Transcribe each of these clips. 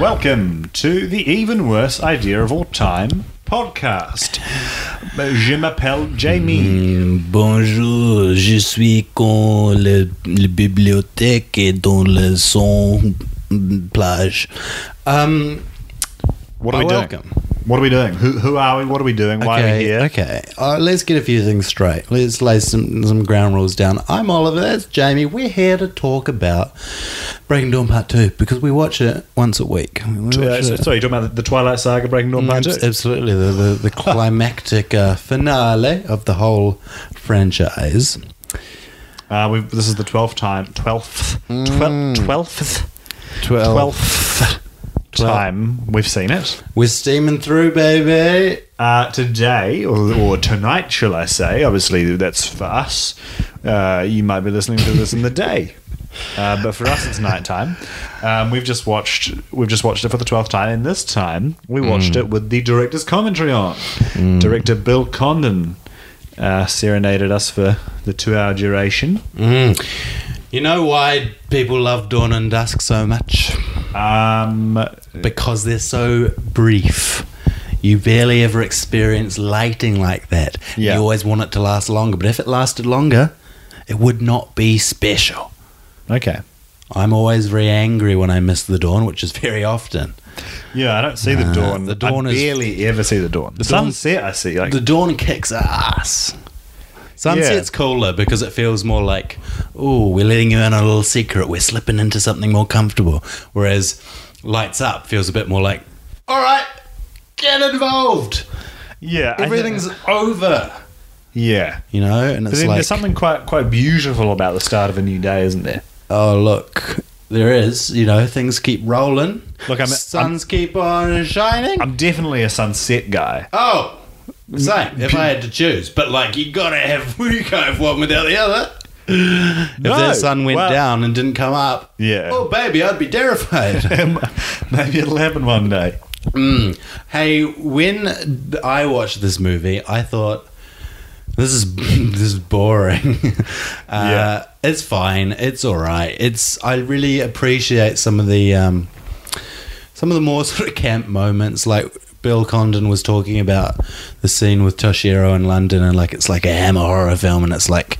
Welcome to the even worse idea of all time podcast. Je m'appelle Jamie. Mm, Bonjour, je suis con le, le bibliothèque et dans le son plage. Um, What are we oh, doing? What are we doing? Who, who are we? What are we doing? Why are we here? okay. Uh, let's get a few things straight. Let's lay some, some ground rules down. I'm Oliver. That's Jamie. We're here to talk about Breaking Dawn Part Two because we watch it once a week. We Uh, it- sorry, you're talking about the Twilight Saga Breaking Dawn Part Abs- Two? Absolutely, the the, the climactic uh, finale of the whole franchise. Uh, we've, this is the twelfth time, twelfth, Mm. twelfth, Twelve. twelfth time we've seen it. We're steaming through, baby. Uh, today, or, or tonight, shall I say? Obviously, that's for us. Uh, you might be listening to this in the day, uh, but for us, it's nighttime. Um, we've just watched. We've just watched it for the twelfth time, and this time we watched it with the director's commentary on. Director Bill Condon uh, serenaded us for the two-hour duration. Mm. You know why people love Dawn and Dusk so much? Um, Because they're so brief. You barely ever experience lighting like that. Yeah. You always want it to last longer, but if it lasted longer, it would not be special. okay. I'm always very angry when I miss the dawn, which is very often. Yeah, I don't see the Uh, dawn. the dawn I is- barely ever see the dawn. The sunset, I see. Like the dawn kicks ass. Sunset's cooler because it feels more like, oh, we're letting you in on a little secret. We're slipping into something more comfortable. Whereas lights up feels a bit more like, all right, get involved. yeah, Everything's over. yeah. You know, and it's like, there's something quite quite beautiful about the start of a new day, isn't there? oh look, there is. You know, things keep rolling. Look, I'm- suns keep on shining. I'm definitely a sunset guy. Oh, same. If I had to choose, but like you gotta have, you can't have one without the other. If No, the sun went well- down and didn't come up, Yeah. oh baby, I'd be terrified. Maybe it'll happen one day. Mm. Hey, when I watched this movie, I thought this is this is boring. uh, Yeah. it's fine. It's all right. It's I really appreciate some of the um, some of the more sort of camp moments, like Bill Condon was talking about the scene with Toshiro in London, and like it's like a hammer horror film, and it's like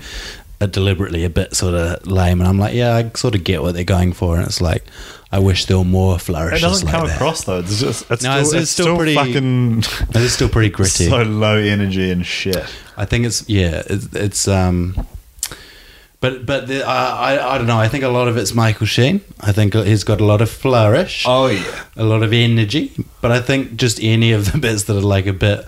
a deliberately a bit sort of lame. And I'm like, yeah, I sort of get what they're going for, and it's like. I wish there were more flourishes. It doesn't like come that. across though. It's just it's No, still, it's- it's, it's still still, pretty- fucking It is still pretty gritty. so low energy and shit. I think it's yeah, it's, it's um, but but the, uh, I I don't know. I think a lot of it's Michael Sheen. I think he's got a lot of flourish, Oh yeah. a lot of energy. But I think just any of the bits that are like a bit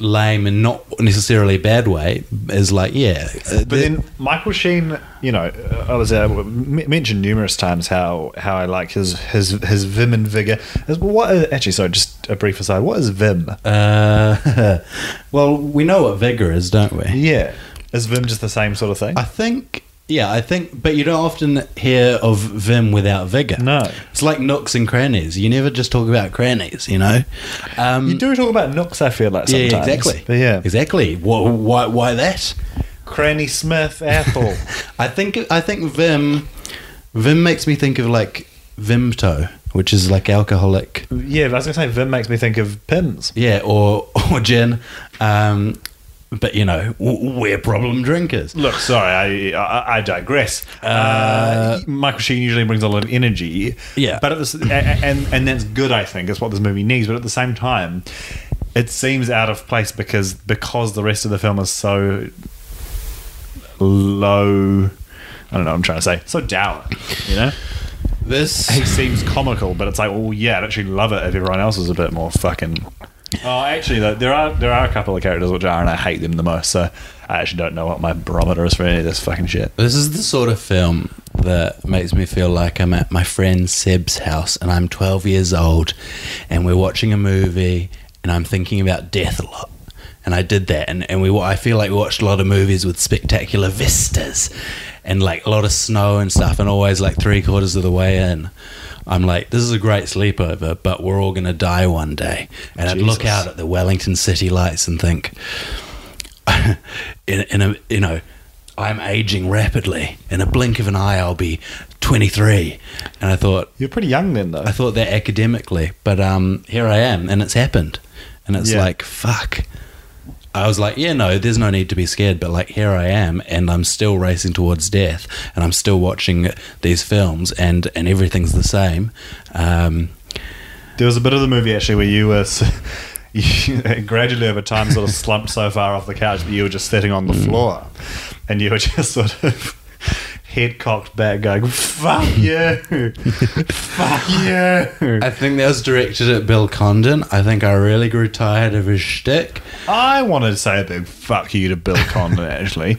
lame and not necessarily a bad way is like yeah. uh, But then Michael Sheen, you know, uh, I was uh, mentioned numerous times how how I like his his his vim and vigor. As- What is- actually? Sorry, just a brief aside. What is vim? uh, well, we know what vigor is, don't we? Yeah, is vim just the same sort of thing? I think. Yeah, I think, but you don't often hear of Vim without vigor. No. it's like nooks and crannies. You never just talk about crannies, you know. Um, you do talk about nooks. I feel like yeah, sometimes. exactly. But yeah, exactly. Why, why, why that? Cranny Smith Apple. I think I think Vim, Vim makes me think of like Vimto, which is like alcoholic. yeah, but I was gonna say vim makes me think of pins. Yeah, or or gin. Um, but you know, w- we're problem drinkers. Look, sorry, I I, I digress. Uh, Michael Sheen usually brings a lot of energy. Yeah. but at this, and and that's good. I think is what this movie needs. But at the same time, it seems out of place because because the rest of the film is so low. I don't know. what I'm trying to say so dour. You know, This he seems comical, but it's like, oh yeah, I'd actually love it if everyone else was a bit more fucking. Oh, actually, though, there are there are a couple of characters which are, and I hate them the most. So I actually don't know what my barometer is for any of this fucking shit. This is the sort of film that makes me feel like I'm at my friend Seb's house and I'm 12 years old and we're watching a movie and I'm thinking about death a lot. And I did that and, and we I feel like we watched a lot of movies with spectacular vistas and like a lot of snow and stuff and always like three quarters of the way in I'm like, this is a great sleepover, but we're all going to die one day. And I'd look out at the Wellington city lights and think, in, in a, you know, I'm aging rapidly. In a blink of an eye, I'll be 23. And I thought, You're pretty young then, though. I thought that academically, but um, here I am, and it's happened, and it's Yeah. like fuck. I was like, yeah, no, there's no need to be scared, but like here I am, and I'm still racing towards death, and I'm still watching these films, and and everything's the same. Um, There was a bit of the movie actually where you were you gradually over time sort of slumped so far off the couch that you were just sitting on the Mm. floor, and you were just sort of head cocked back, going "fuck you, fuck you." I think that was directed at Bill Condon. I think I really grew tired of his shtick. I wanted to say a big fuck you to Bill Condon actually.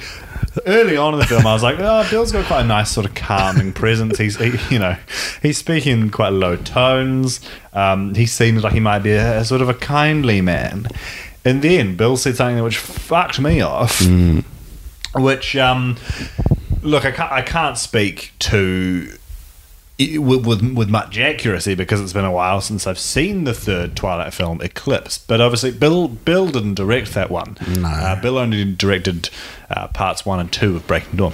Early on in the film, I was like, "Oh, Bill's got quite a nice sort of calming presence. He's, he, you know, he's speaking in quite low tones. Um, he seems like he might be a, a sort of a kindly man." And then Bill said something which fucked me off. Which, um, look, I can't, I can't speak to with, with with much accuracy because it's been a while since I've seen the third Twilight film, Eclipse. But obviously, Bill Bill didn't direct that one. No. Uh, Bill only directed uh, parts one and two of Breaking Dawn.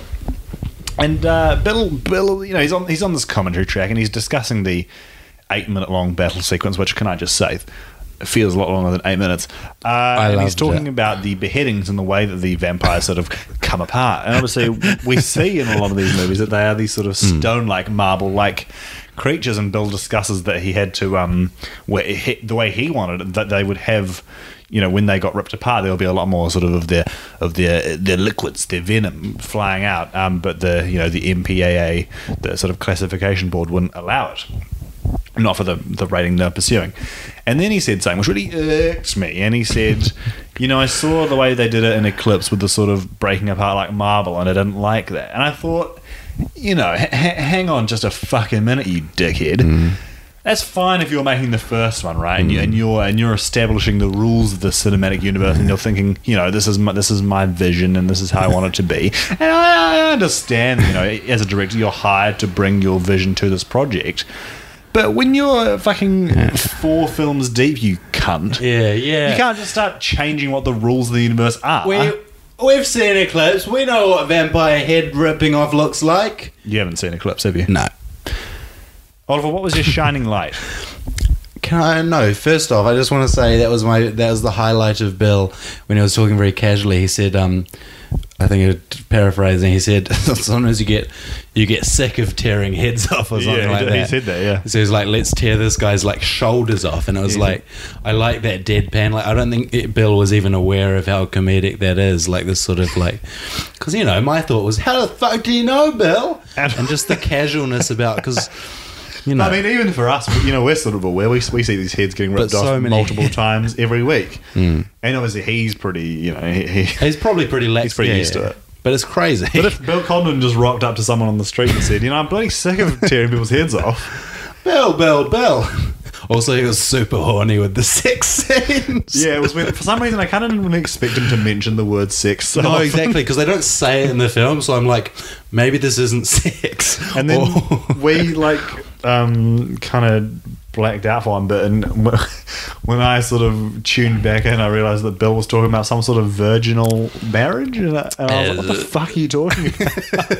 And uh, Bill, Bill, you know, he's on he's on this commentary track and he's discussing the eight minute long battle sequence, which can I just say, it feels a lot longer than eight minutes. Uh, and he's talking it. about the beheadings and the way that the vampires sort of come apart. And obviously, we see in a lot of these movies that they are these sort of stone like, marble like creatures. And Bill discusses that he had to, um, where he, the way he wanted it, that they would have. You know, when they got ripped apart, there'll be a lot more sort of of their of their their liquids, their venom flying out. Um, but the you know the MPAA, the sort of classification board, wouldn't allow it not for the, the rating they're pursuing. And then he said something which really irked me. And he said, You know, I saw the way they did it in Eclipse with the sort of breaking apart like marble, and I didn't like that. And I thought, you know, h- hang on just a fucking minute, you dickhead. Mm. That's fine if you're making the first one, right? And, you, mm. and you're and you're establishing the rules of the cinematic universe, and mm. you're thinking, you know, this is my, this is my vision, and this is how I want it to be. And I, I understand, you know, as a director, you're hired to bring your vision to this project. But when you're fucking four films deep, you cunt, Yeah, yeah. you can't just start changing what the rules of the universe are. We we've seen Eclipse. We know what vampire head ripping off looks like. you haven't seen Eclipse, have you? No. Oliver, what was your shining light? Can I no? First off, I just want to say that was my that was the highlight of Bill when he was talking very casually. He said, um, I think it- paraphrasing, he said, sometimes you get you get sick of tearing heads off or something Yeah, like that. he said that, yeah. So he's like, let's tear this guy's like shoulders off, and it was Yeah. like, I like that deadpan. Like, I don't think it, Bill was even aware of how comedic that is. Like this sort of like, because you know, my thought was, how the fuck do you know, Bill? And- And just the casualness about because. You know, I mean, even for us, you know, we're sort of aware. We, we see these heads getting ripped But off many- multiple times every week. Hmm. And obviously, he's pretty, you know, he, he, He's probably pretty lax. He's pretty used to it. But it's crazy. But if Bill Condon just rocked up to someone on the street and said, you know, I'm bloody sick of tearing people's heads off. Bill, Bill, Bill. Also, he was super horny with the sex scenes. Yeah, it was weird. For some reason, I kind of didn't expect him to mention the word sex. So No, often. exactly, because they don't say it in the film, so I'm like, maybe this isn't sex. And then Or- we like um, kind of blacked out for one bit, and when I sort of tuned back in, I realized that Bill was talking about some sort of virginal marriage, and I, and I was like, "What the Uh, fuck are you talking about?"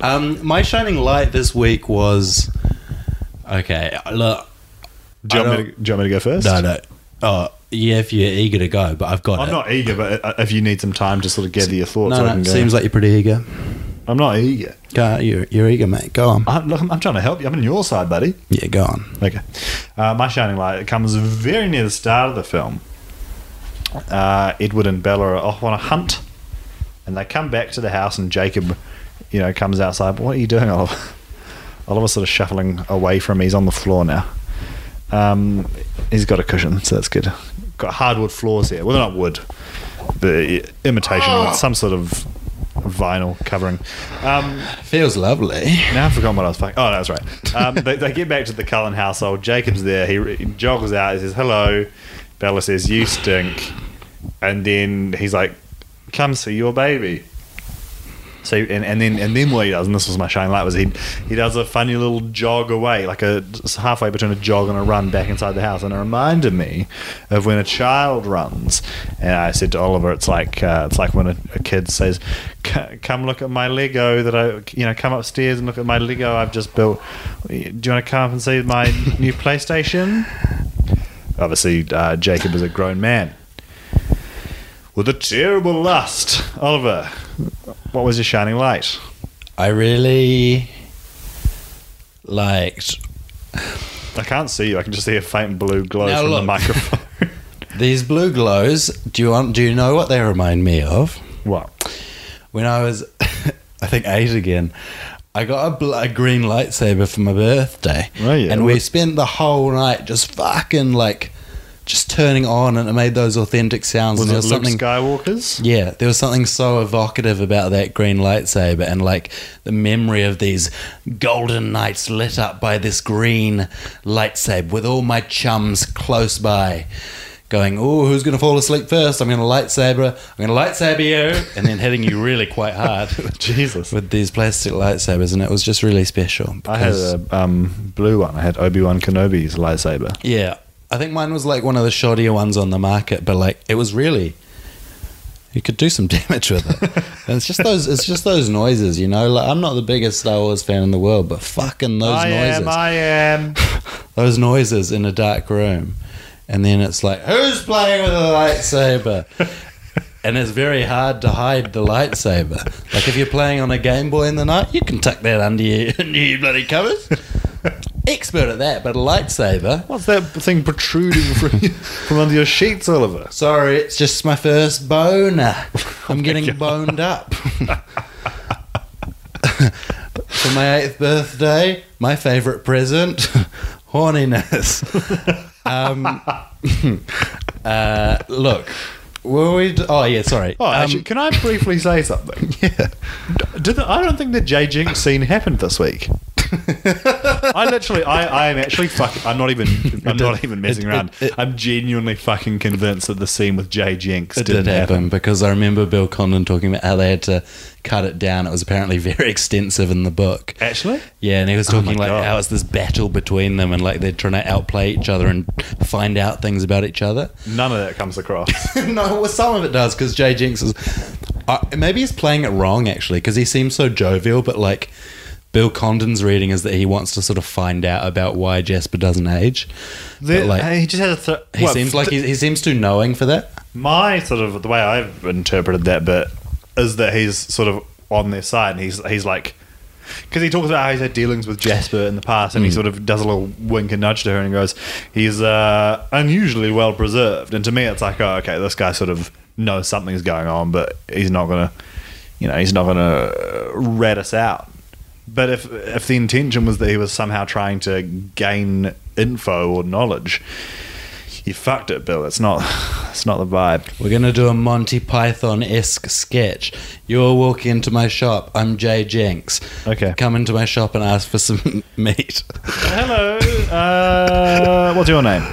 um, my shining light this week was okay. Look, do, you want me to, do you want me to go first? no, no. Oh, yeah, if you're eager to go, but I've got I'm it. not eager, but uh, if you need some time to sort of gather your thoughts, no, no, go. seems like you're pretty eager. I'm not eager. Go, you're, you're eager, mate. Go on. I'm, look, I'm trying to help you. I'm on your side, buddy. Yeah, go on. Okay. Uh, my shining light it comes very near the start of the film. Uh, Edward and Bella are off on a hunt, and they come back to the house, and Jacob, you know, comes outside. What are you doing, Oliver? Oliver's sort of shuffling away from me. He's on the floor now. Um, he's got a cushion, so that's good. Got hardwood floors here. Well, they're not wood, but imitation, some sort of vinyl covering. Um, Feels lovely. now I've forgotten what I was fucking. Oh, that's right. Um, they, they get back to the Cullen household. Jacob's there. He, he joggles out. He says, "Hello." Bella says, "You stink," and then he's like, "Come see your baby." So and, and then and then what he does, and this was my shining light, was he he does a funny little jog away, like a halfway between a jog and a run back inside the house, and it reminded me of when a child runs. And I said to Oliver, it's like uh, it's like when a, a kid says, "Come look at my Lego that I you know come upstairs and look at my Lego I've just built. Do you want to come up and see my new PlayStation?" Obviously, uh, Jacob is a grown man with a terrible lust. Oliver, what was your shining light? I really liked I can't see you. I can just see a faint blue glow Now from the microphone. these blue glows. Do you want? Do you know what they remind me of? what? When I was, I think eight again. I got a, bl- a green lightsaber for my birthday, Oh, yeah. and we spent the whole night just fucking like, just turning on, and it made those authentic sounds. Was and it there Luke something Skywalker's? Yeah, there was something so evocative about that green lightsaber and like the memory of these golden nights lit up by this green lightsaber with all my chums close by. Going, oh, who's going to fall asleep first? I'm going to lightsaber. I'm going to lightsaber you, and then hitting you really quite hard Jesus. with these plastic lightsabers, and it was just really special. I had a um, blue one. I had Obi Wan Kenobi's lightsaber. Yeah, I think mine was like one of the shoddier ones on the market, but like it was really. You could do some damage with it. and it's just those. It's just those noises, you know. Like I'm not the biggest Star Wars fan in the world, but fucking those I noises, am. I am. those noises in a dark room, and then it's like, who's playing with a lightsaber? and it's very hard to hide the lightsaber. Like if you're playing on a Game Boy in the night, you can tuck that under your, under your bloody covers. Expert at that, but a lightsaber. What's that thing protruding from, from under your sheets, Oliver? Sorry, it's just my first boner. I'm getting boned up. For my eighth birthday, my favourite present, horniness. Um, uh, look, were we? d- oh yeah, sorry. Oh, Um, actually, can I briefly say something? yeah. Did the, I don't think the J Jenks scene happened this week. I literally, I, I am actually fucking. I'm not even. I'm not even messing it- around. it- it- I'm genuinely fucking convinced that the scene with Jay didn't did happen happen. because I remember Bill Condon talking about how they had to cut it down. It was apparently very extensive in the book. Actually, Yeah, and he was Oh talking my like God. how it's this battle between them and like they're trying to outplay each other and find out things about each other. none of that comes across. no, well, some of it does because Jay Jenks is. Uh, maybe he's playing it wrong actually because he seems so jovial, but like Bill Condon's reading is that he wants to sort of find out about why Jasper doesn't age. The- like, he just had a. Th- he well, seems like he, he seems too knowing for that. my sort of the way I've interpreted that bit is that he's sort of on their side. And he's he's like because he talks about how he's had dealings with Jasper in the past, and he sort of does a little wink and nudge to her, and he goes, "He's uh, unusually well preserved." And to me, it's like, oh, okay, this guy sort of knows something's going on, but he's not gonna, you know, he's not gonna uh, rat us out. But if if the intention was that he was somehow trying to gain info or knowledge, you fucked it, Bill. It's not. It's not the vibe. We're gonna do a Monty Python esque sketch. You're walking into my shop. I'm Jay Jenks. Okay. Come into my shop and ask for some meat. Hello. Uh, what's your name?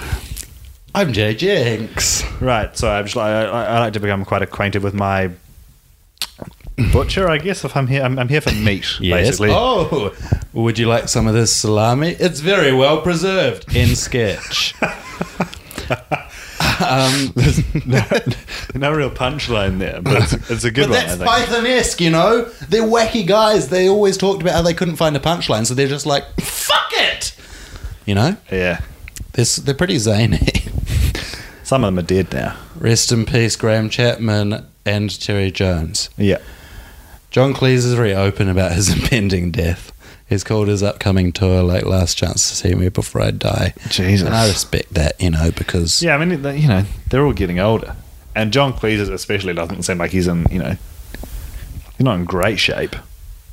I'm Jay Jenks. Right. So I'm just, I, I, I like to become quite acquainted with my butcher. I guess if I'm here, I'm, I'm here for meat. Yes. Basically. Oh, would you like some of this salami? It's very well preserved in sketch. um, no, no real punchline there, but it's, it's a good but one. that's I think. Python-esque, you know. They're wacky guys. They always talked about how they couldn't find a punchline, so they're just like, "Fuck it," you know. Yeah. They're, s- they're pretty zany. Some of them are dead now. Rest in peace, Graham Chapman and Terry Jones. Yeah. John Cleese is very open about his impending death. He's called his upcoming tour like last chance to see me before I die. Jesus. And I respect that, you know, because Yeah. I mean, you know, they're all getting older, and John Cleese is especially doesn't seem like he's in. You know, he's not in great shape.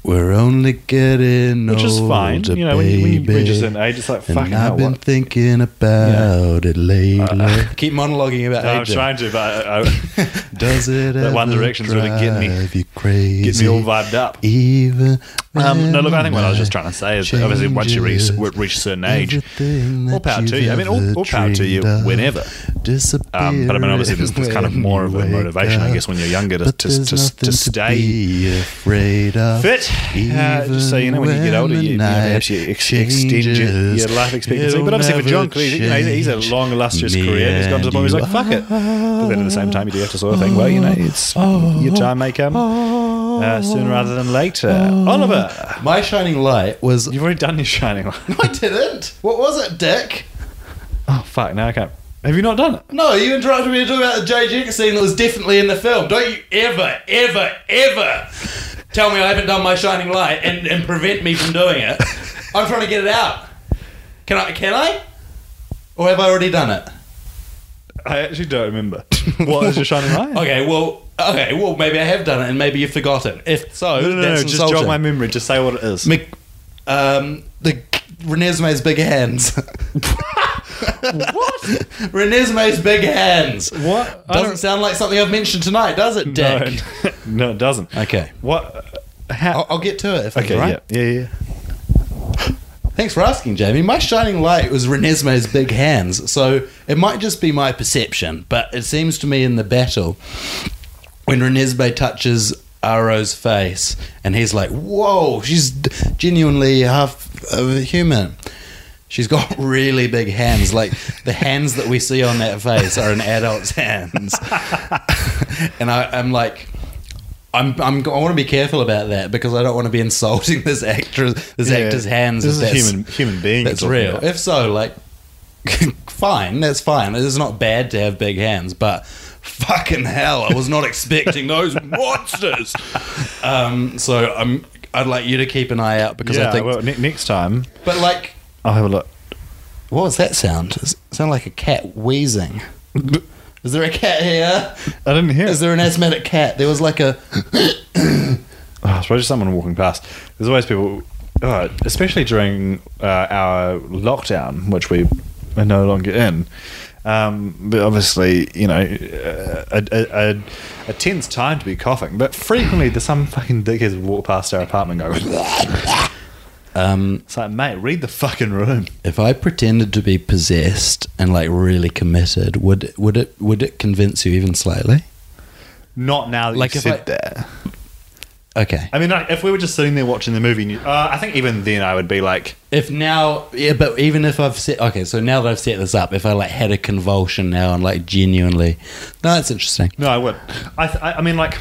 We're only getting Which is fine. older, You know, when you- when you reach a certain age, it's like, and fucking I've hell, been what- thinking about it lately. Uh, Keep monologuing about No, I'm aging. trying to, but I, I, Does it That One Direction's really getting me- you crazy? get me all vibed up. Even Um, no, look, I think what I was just trying to say is that obviously once you reach, reach a certain age, all power to you've. I mean, all, all power to you whenever. Um, but I mean, obviously, there's, there's kind of more of a motivation, I guess, when you're younger to, to, to, to stay afraid of. fit. Uh, just so you know, when you get older, you, you know, perhaps you ex- extend your, your life expectancy. But obviously, for John Cleese, you know, he's a long, illustrious career. He's gone to the point where he's like, fuck it. But then at the same time, you do have to sort of think, well, you know, it's your time may come uh, sooner rather than later. Oliver, My shining light was. you've already done your shining light. No, I didn't. What was it, Dick? Oh, fuck, now I can't. Have you not done it? No, you interrupted me to talk about the JJ scene that was definitely in the film. Don't you ever, ever, ever tell me I haven't done my shining light and, and prevent me from doing it. I'm trying to get it out. Can I? Can I? Or have I already done it? I actually don't remember. what is your shining light? Okay, well, okay, well, maybe I have done it and maybe you've forgotten. If so, No, no, no, that's just insulting. jog my memory. Just say what it is. Mc- um, the Renesmee's big hands. what? Renesmee's big hands. What? Doesn't sound like something I've mentioned tonight, does it, Dick? No, no, it doesn't. Okay. What? How? I'll, I'll get to it if okay, that's all right. yeah, yeah, yeah. Thanks for asking, Jamie. My shining light was Renesmee's big hands, so it might just be my perception, but it seems to me in the battle when Renesmee touches Aro's face and he's like, "Whoa, she's genuinely half of a human." She's got really big hands, like the hands that we see on that face are an adult's hands, and I, I'm like. I'm, I'm, I want to be careful about that because I don't want to be insulting this actress, this Yeah, actor's hands. This is human human being. that's real. about. If so, like, fine, that's fine. It's not bad to have big hands, but fucking hell, I was not expecting those monsters. Um, so I'm, I'd like you to keep an eye out because yeah, I think. well, ne- next time but like, I'll have a look. what was that sound? It sounded like a cat wheezing. Is there a cat here? I didn't hear. Is there an asthmatic cat? There was like a. Oh, it's probably just someone walking past. There's always people, uh, especially during uh, our lockdown, which we are no longer in. Um, but obviously, you know, uh, a, a, a, a tense time to be coughing. But frequently, there's some fucking dickheads walk past our apartment and go, Um, it's like, mate, read the fucking room. if I pretended to be possessed and like really committed, would would it would it convince you even slightly? Not now that Like you said I- that. Okay. I mean, like, if we were just sitting there watching the movie, and you, uh, I think even then I would be like, If now, yeah, but even if I've set, okay, so now that I've set this up, if I like had a convulsion now and like genuinely, no, that's interesting. no, I would. I, th- I I mean, like,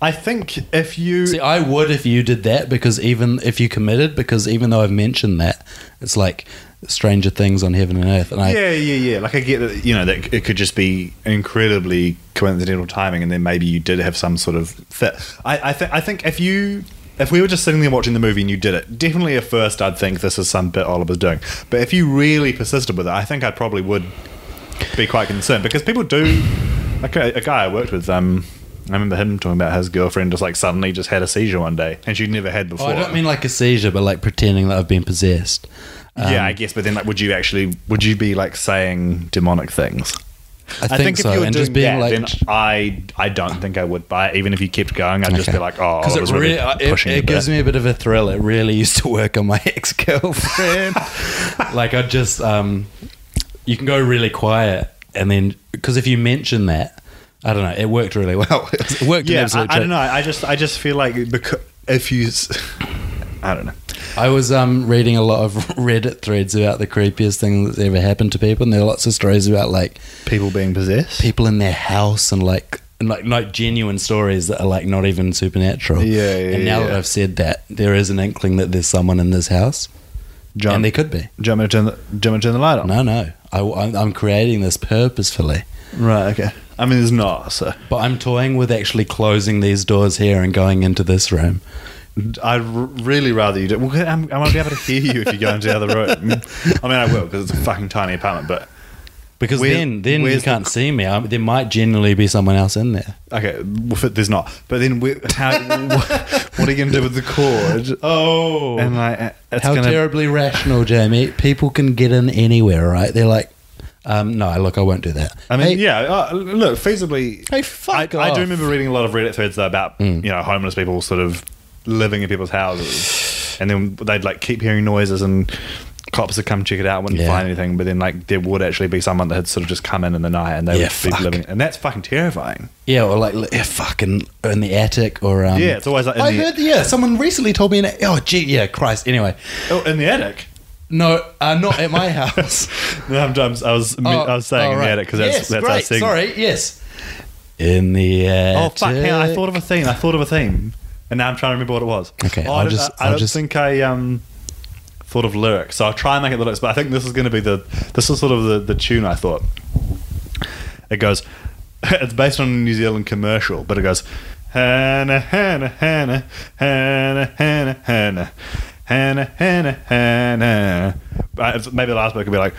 I think if you. See, I would if you did that because even if you committed, because even though I've mentioned that, it's like Stranger Things on Heaven and Earth, and I, yeah, yeah, yeah. Like I get that, you know, that it could just be incredibly coincidental timing, and then maybe you did have some sort of fit. I, I think, I think if you, if we were just sitting there watching the movie and you did it, definitely at first I'd think this is some bit Oliver's doing. But if you really persisted with it, I think I probably would be quite concerned because people do. Like a, a guy I worked with, um, I remember him talking about his girlfriend just like suddenly just had a seizure one day, and she'd never had Oh, before. I don't mean like a seizure, but like pretending that I've been possessed. Um, yeah, I guess. But then, like, would you actually? Would you be like saying demonic things? I think, so, and just being like, then I I don't think I would buy it. Even if you kept going, I'd just Okay. be like, oh, because it really, really it, pushing it it gives there. me a bit of a thrill. It really used to work on my ex girlfriend. like I just, um, you can go really quiet, and then because if you mention that, I don't know, it worked really well. it worked. in Yeah, I, I don't know. I just I just feel like because if you, s- I don't know. I was um, reading a lot of Reddit threads about the creepiest thing that's ever happened to people, and there are lots of stories about like People being possessed. people in their house and like and like like genuine stories that are like not even supernatural. Yeah, yeah, And now yeah. that I've said that, there is an inkling that there's someone in this house, Jump, and there could be. jump and turn the jump and turn the light on. No, no, I, I'm, I'm creating this purposefully, Right. Okay. I mean, there's not. So but I'm toying with actually closing these doors here and going into this room. I'd really rather you do. Well, I'm, I won't be able to hear you if you go into the other room. I mean, I will because it's a fucking tiny apartment. But Because Where- then, then you can't see me. I, there might genuinely be someone else in there. Okay, well, there's not. But then, we, how? what, what are you going to do with the cord? Oh, And like, it's How gonna, terribly rational, Jamie. People can get in anywhere, right? They're like, um, no, look, I won't do that. I mean, Hey, yeah. Uh, look, feasibly. Hey, fuck I, I do remember reading a lot of Reddit threads though, about Mm. you know homeless people sort of living in people's houses, and then they'd like keep hearing noises and cops would come check it out, wouldn't Yeah. find anything, but then like there would actually be someone that had sort of just come in in the night and they Yeah, would be fuck. living, and that's fucking terrifying. Yeah, or like li- yeah, fucking in the attic, or um, Yeah, it's always like I the- heard. Yeah, someone recently told me. In, oh, gee, yeah, Christ. Anyway, Oh, in the attic. no, uh, not at my house. Sometimes I was I was saying oh, in the attic because that's yes, that's great. our segment. Sorry, yes. In the attic. Oh fuck! Hang on, I thought of a theme. I thought of a theme, and now I'm trying to remember what it was. Okay, oh, I don't, just- I, I'll don't just- think I um thought of lyrics, so I'll try and make it the lyrics. But I think this is going to be the this is sort of the the tune I thought. It goes. It's based on a New Zealand commercial, but it goes. Hannah, Hannah, Hannah, Hannah, Hannah, Hannah, Hannah, Hannah, Hannah. Uh, Maybe the last bit could be like,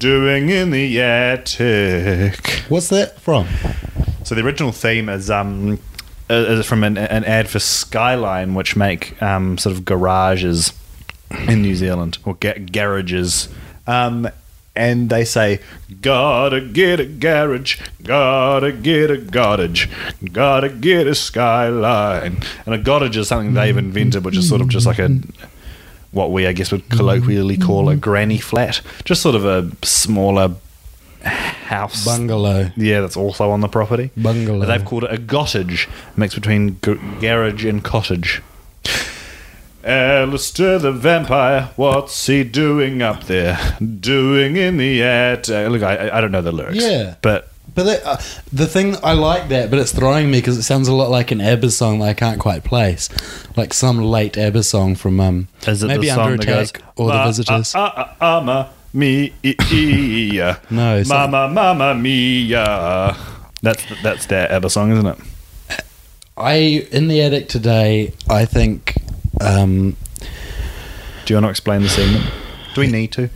doing in the attic. What's that from? So the original theme is um uh, from an, an ad for Skyline, which make um sort of garages in New Zealand or ga- garages. Um, and they say, "Gotta get a garage, gotta get a cottage, gotta get a skyline." And a cottage is something they've invented, which is sort of just like a what we I guess would colloquially call a granny flat, just sort of a smaller house Bungalow. yeah, that's also on the property. Bungalow. They've called it a cottage, mix between g- garage and cottage. Alistair the vampire, what's he doing up there? Doing in the attic? Look, I, I don't know the lyrics. Yeah. But But that, uh, the thing I like that, but it's throwing me because it sounds a lot like an ABBA song that I can't quite place, like some late ABBA song from um is it maybe the song Under that goes, Attack or The "Ma- Visitors. ah, ah, ah, ma, me, mia. No, Mama, mama, mia. That's, that's their ABBA song, isn't it? I in the attic today. I think um, Do you want to explain the segment? Do we need to?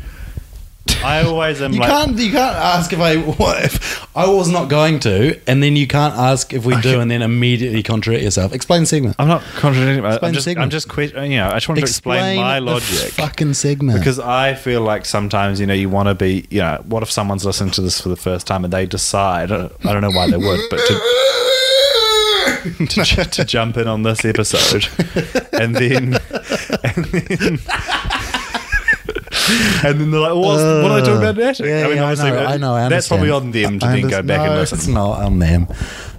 I always am you like. can't you can't ask if I what if I was not going to, and then you can't ask if we do, and then immediately contradict yourself. Explain the segment. I'm not contradicting. Explain I'm just, segment. I'm just, que- you know, I just want to explain, my logic fucking segment. because I feel like sometimes, you know, you want to be, you know, what if someone's listening to this for the first time and they decide, I don't know why they would, but to, to, to jump in on this episode and then, and then, and then they're like, well, what's, what did I talk about in Attic? Yeah, yeah, I obviously, know, I know. I that's probably on them to I then go back and No, listen. It's not on them.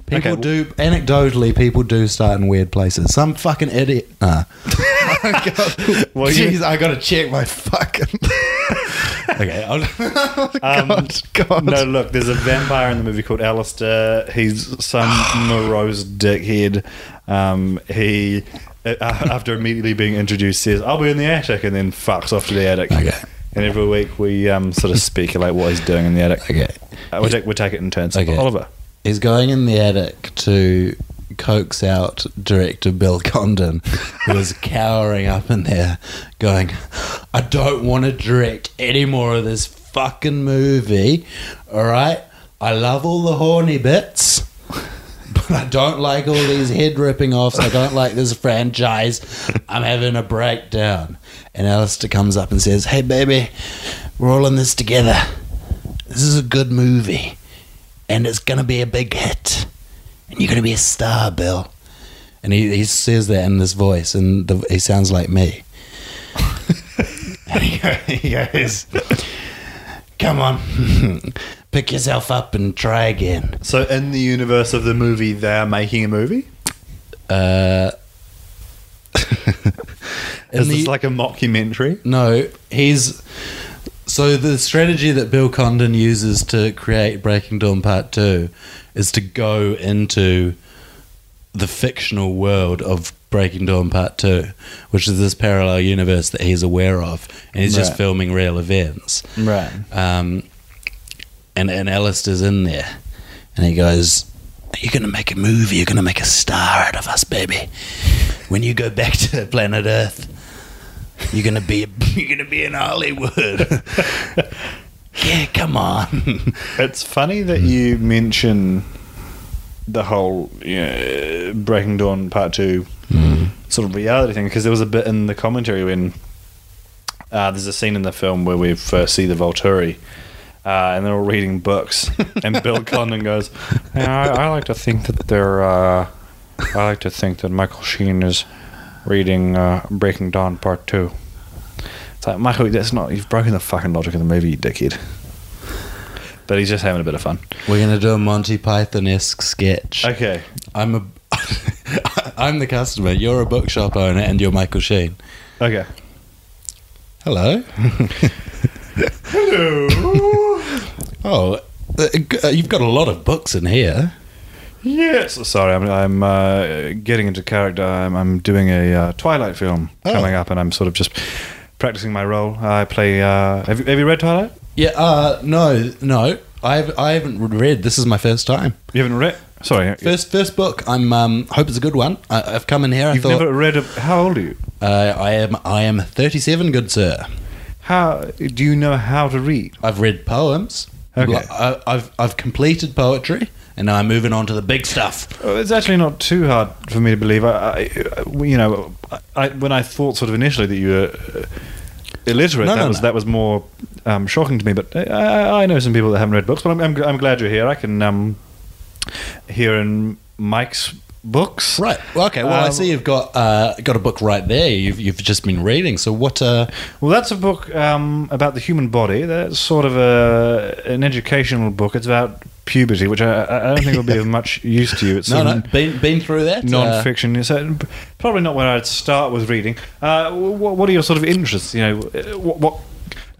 People Okay. do anecdotally. People do start in weird places. Some fucking idiot. Nah. Well, you- Jeez, I gotta check my fucking. okay. I'll, Um, God, God. No, look, there's a vampire in the movie called Alistair. He's some morose dickhead. Um, he, uh, after immediately being introduced, says, I'll be in the attic, and then fucks off to the attic. Okay. And every week we um, sort of speculate what he's doing in the attic. Okay. Uh, we'll, take, we'll take it in turns. Okay. Oliver. He's going in the attic to coax out director Bill Condon, who is cowering up in there, going, I don't want to direct any more of this fucking movie. All right? I love all the horny bits. But I don't like all these head ripping offs. I don't like this franchise. I'm having a breakdown. And Alistair comes up and says, Hey, baby, we're all in this together. This is a good movie and it's gonna be a big hit, and you're gonna be a star, Bill. And he, he says that in this voice, and the, he sounds like me. and he goes, "Come on, pick yourself up and try again." So, in the universe of the movie, they're making a movie? Uh, Is the- this like a mockumentary? No, he's so the strategy that Bill Condon uses to create Breaking Dawn Part Two is to go into the fictional world of Breaking Dawn Part Two, which is this parallel universe that he's aware of, and he's just filming real events. Right. Um, and and Alistair's in there, and he goes, "You're gonna make a movie. You're gonna make a star out of us, baby. When you go back to planet Earth, you're gonna be you're gonna be in Hollywood. yeah, come on. It's funny that you mention the whole you know, Breaking Dawn Part Two sort of reality thing because there was a bit in the commentary when uh, there's a scene in the film where we first see the Volturi. Uh, and they're all reading books, and Bill Condon goes, "Yeah, I, I like to think that they're. Uh, I like to think that Michael Sheen is reading uh, Breaking Dawn Part Two. It's like Michael, that's not. You've broken the fucking logic of the movie, you dickhead. But he's just having a bit of fun. We're gonna do a Monty Python esque sketch. Okay. I'm a, I'm the customer. You're a bookshop owner, and you're Michael Sheen. Okay. Hello. Hello. Oh, uh, uh, you've got a lot of books in here. yes. Sorry, I'm, I'm uh, getting into character. I'm, I'm doing a uh, Twilight film Oh. coming up, and I'm sort of just practicing my role. I play. Uh, have, you, have you read Twilight? Yeah. Uh, no, no. I've I haven't read. This is my first time. You haven't read? Sorry. First first book. I'm um hope it's a good one. I, I've come in here. I You've thought never read. A, how old are you? uh, I am I am 37, good sir. How do you know how to read? I've read poems. Okay. I, I've I've completed poetry, and now I'm moving on to the big stuff. It's actually not too hard for me to believe. I, I you know, I, when I thought sort of initially that you were uh, illiterate, No, that no, was no. that was more um, shocking to me. But I, I know some people that haven't read books, but I'm, I'm, I'm glad you're here. I can um, hear in Mike's books. Right. Well, okay. Well, I Um, see you've got uh, got a book right there. You've you've just been reading. So what? Uh, Well, that's a book um, about the human body. That's sort of a, an educational book. It's about puberty, which I, I don't think will be of much use to you. It's no, no. Been been through that. Uh, non-fiction. so probably not where I'd start with reading. Uh, what, what are your sort of interests? You know, uh, what, what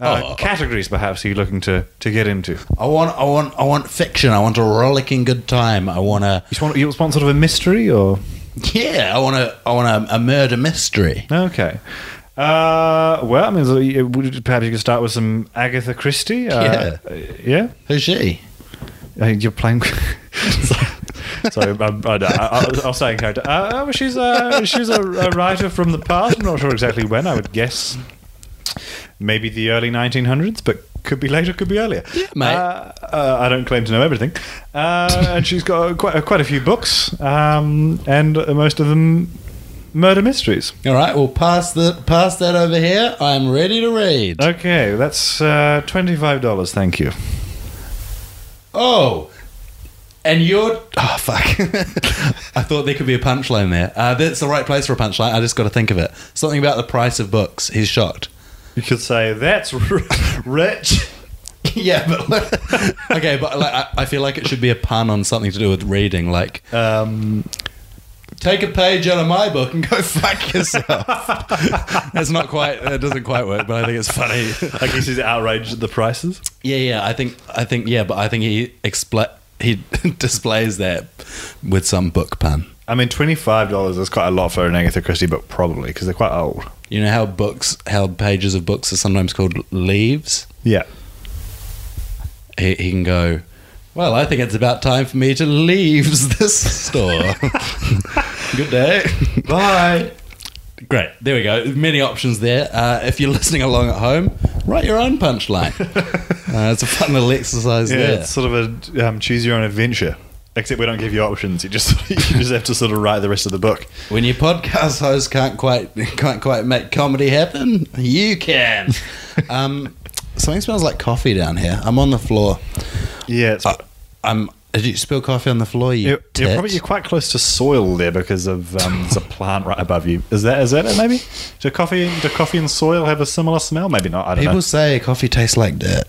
uh, Oh. categories perhaps are you looking to, to get into? I want I want I want fiction. I want a rollicking good time. I want to You want, you want sort of a mystery or yeah. I want to I want a, a murder mystery. okay? Uh, well, I mean, so you- would- perhaps you could start with some Agatha Christie. Uh, Yeah. yeah. Who's she? Uh, you're playing. Sorry, I'm, I, I, I'll say in character. Uh, well, she's a, she's a, a writer from the past. I'm not sure exactly when. I would guess maybe the early 1900s, but could be later, could be earlier. Yeah, mate. Uh, uh, I don't claim to know everything. Uh, and she's got quite, quite a few books, um, and most of them murder mysteries. All right. Well, pass the pass that over here. I'm ready to read. Okay, that's uh, $25. Thank you. Oh. And you're oh fuck! I thought there could be a punchline there. Uh, that's the right place for a punchline. I just got to think of it. Something about the price of books. He's shocked. You could say, that's r- rich. yeah, but okay, but like, I, I feel like it should be a pun on something to do with reading. Like, Um, take a page out of my book and go fuck yourself. That's not quite. It doesn't quite work, but I think it's funny. I guess he's outraged at the prices. Yeah, yeah. I think. I think. Yeah, but I think he expl- he displays that with some book pun. I mean, twenty-five dollars is quite a lot for an Agatha Christie book, probably because they're quite old. You know how books, how pages of books are sometimes called leaves. Yeah. He, he can go. Well, I think it's about time for me to leave this store. Good day. Bye. Great. There we go. Many options there. Uh, if you're listening along at home, write your own punchline. uh, it's a fun little exercise Yeah, there. it's sort of a um, choose your own adventure. Except we don't give you options. You just you just have to sort of write the rest of the book. When your podcast host can't quite can't quite make comedy happen, you can. um, something smells like coffee down here. I'm on the floor. Yeah, it's, Uh, I'm. Did you spill coffee on the floor? You you're, you're probably you're quite close to soil there because of um, there's a plant right above you. Is that is that it? Maybe do coffee do coffee and soil have a similar smell? Maybe not. I don't People know. People say coffee tastes like dirt.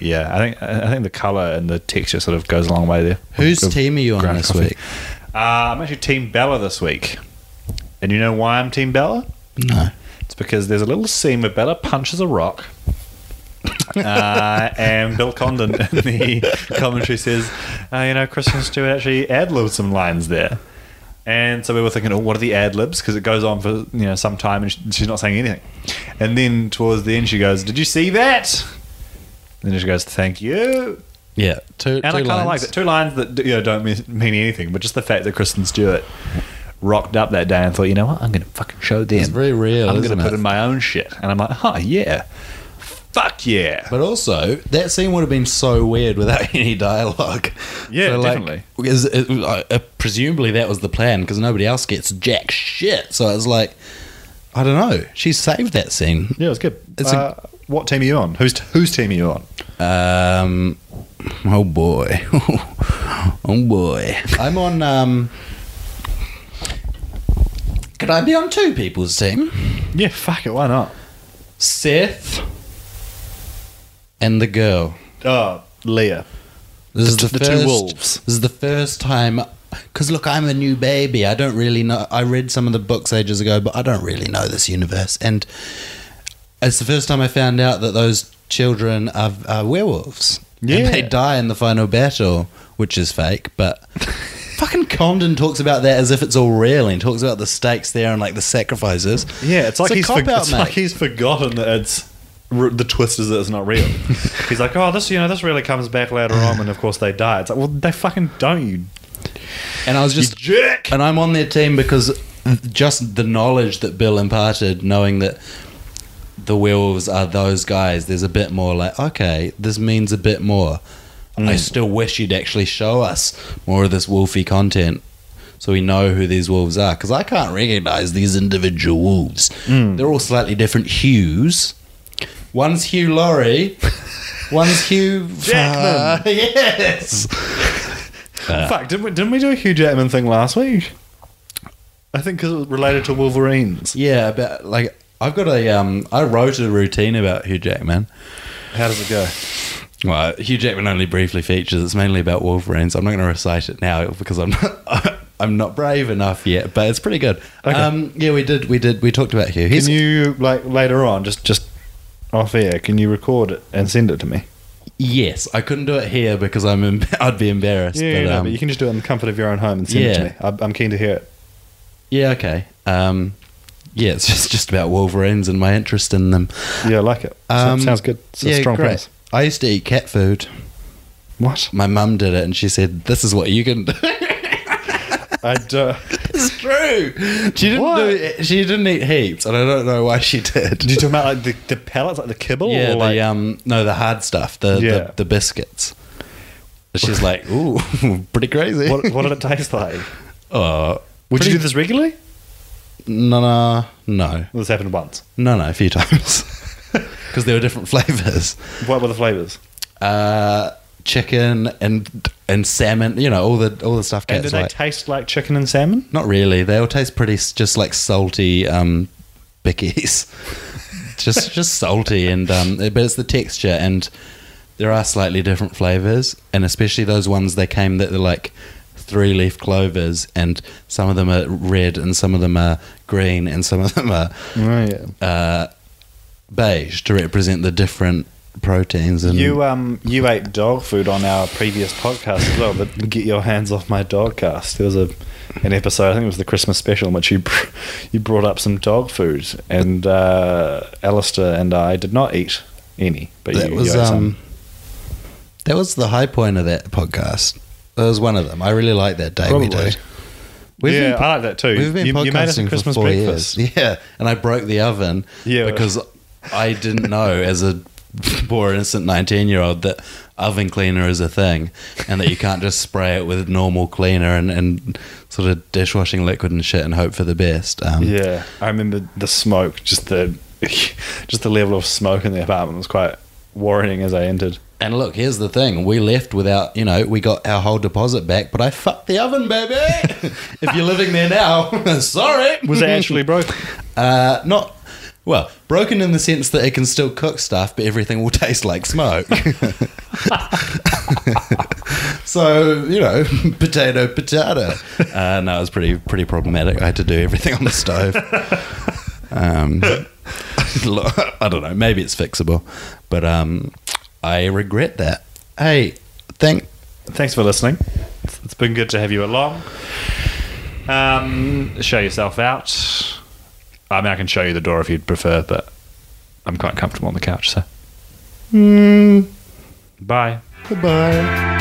Yeah, I think I think the color and the texture sort of goes a long way there. Whose team are you on this coffee. week? Uh, I'm actually Team Bella this week, and you know why I'm Team Bella? No. It's because there's a little scene where Bella punches a rock. uh, and Bill Condon in the commentary says, uh, you know, Kristen Stewart actually ad libbed some lines there. And so we were thinking, oh, what are the ad libs? Because it goes on for you know some time and she's not saying anything. And then towards the end, she goes, "Did you see that?" And then she goes, "Thank you." Yeah, two. And I kind of like that. Two lines that you know don't mean, anything, but just the fact that Kristen Stewart rocked up that day and thought, you know what, I'm going to fucking show them. It's very real, I'm isn't to put it? in my own shit, and I'm like, huh, yeah, fuck yeah. But also, that scene would have been so weird without any dialogue. Yeah, like, definitely. Because it, uh, uh, presumably that was the plan because nobody else gets jack shit. So it's like, I don't know. She saved that scene. yeah, it was good. It's a- uh, what team are you on? Who's whose team are you on? Um, oh boy, oh boy. I'm on. Um, could I be on two people's team? Yeah, fuck it, why not? Seth and the girl. Oh, Leah. This is The- the, the two first, wolves. This is the first time. Because look, I'm a new baby. I don't really know. I read some of the books ages ago, but I don't really know this universe. And it's the first time I found out that those children are, are werewolves. Yeah. And they die in the final battle, which is fake. But fucking Condon talks about that as if it's all real. And talks about the stakes there and like the sacrifices. Yeah, it's like a he's for- out, it's like he's forgotten that it's the twist is that it's not real. he's like, oh, this you know this really comes back later on, and of course they die. It's like, well, they fucking don't. You, And I was you just jerk. And I'm on their team because just the knowledge that Bill imparted, knowing that the werewolves are those guys, there's a bit more like, okay, this means a bit more. Hmm. I still wish you'd actually show us more of this wolfy content so we know who these wolves are. Because I can't recognize these individual wolves. Hmm. They're all slightly different hues. One's Hugh Laurie, one's Hugh Jackman. yes. Uh, Fuck, didn't we, didn't we do a Hugh Jackman thing last week? I think because it was related to Wolverines. Yeah, about like I've got a um I wrote a routine about Hugh Jackman. How does it go? Well, Hugh Jackman only briefly features. It's mainly about Wolverines. I'm not going to recite it now because I'm not I'm not brave enough yet, but it's pretty good. Okay. Um yeah, we did we did we talked about Hugh. He's Can you like later on, just just off air, can you record it and send it to me? Yes, I couldn't do it here because I'm em- I'd be embarrassed, Yeah, but, no, um, but you can just do it in the comfort of your own home and send it to me. I'm, I'm keen to hear it. yeah, okay. Um yeah, it's just just about Wolverines and my interest in them. Yeah, I like it. Um, Sounds good. It's a strong great. premise. I used to eat cat food. What? My mum did it and she said, "This is what you can do." I do. It's true. She didn't What? do. She didn't eat heaps, and I don't know why she did. Did you talk about like the, the pellets, like the kibble? yeah, or like, the um, no, the hard stuff, the Yeah. the, the biscuits. She's like, ooh, pretty crazy. what, what did it taste like? Uh, Would pretty- you do this regularly? No, no, no, This happened once. no, no, a few times because there were different flavors. What were the flavors? Uh, chicken and and salmon. You know, all the all the stuff. And did they like. taste like chicken and salmon? Not really. They all taste pretty just like salty um, bickies. just just salty and um, but it's the texture and there are slightly different flavors and especially those ones they came that they're like three leaf clovers and some of them are red and some of them are green and some of them are uh, beige to represent the different proteins and You um you ate dog food on our previous podcast as well. But get your hands off my dog cast. There was a an episode. I think it was the Christmas special in which you br- you brought up some dog food, and uh, Alistair and I did not eat any. But that you, was you ate some. um that was the high point of that podcast. That was one of them. I really like that day we did. We've yeah, been I like that too. We've been you, podcasting you made us a for four breakfast. years. Yeah, and I broke the oven Yeah. because I didn't know as a poor innocent nineteen-year-old that oven cleaner is a thing, and that you can't just spray it with normal cleaner and, and sort of dishwashing liquid and shit and hope for the best. Um, Yeah, I remember the smoke. Just the just the level of smoke in the apartment was quite worrying as I entered. And look, here's the thing: we left without, you know, we got our whole deposit back, but I fucked the oven, baby. if you're living there now, sorry. Was it actually broken? Uh, not well, broken in the sense that it can still cook stuff, but everything will taste like smoke. so you know, potato, potato. Uh, no, it was pretty pretty problematic. I had to do everything on the stove. Um, I don't know. Maybe it's fixable, but um, I regret that. Hey, thank. Thanks for listening. It's- it's been good to have you along. Um, show yourself out. I mean, I can show you the door if you'd prefer, but I'm quite comfortable on the couch. So, Hmm. bye. Goodbye.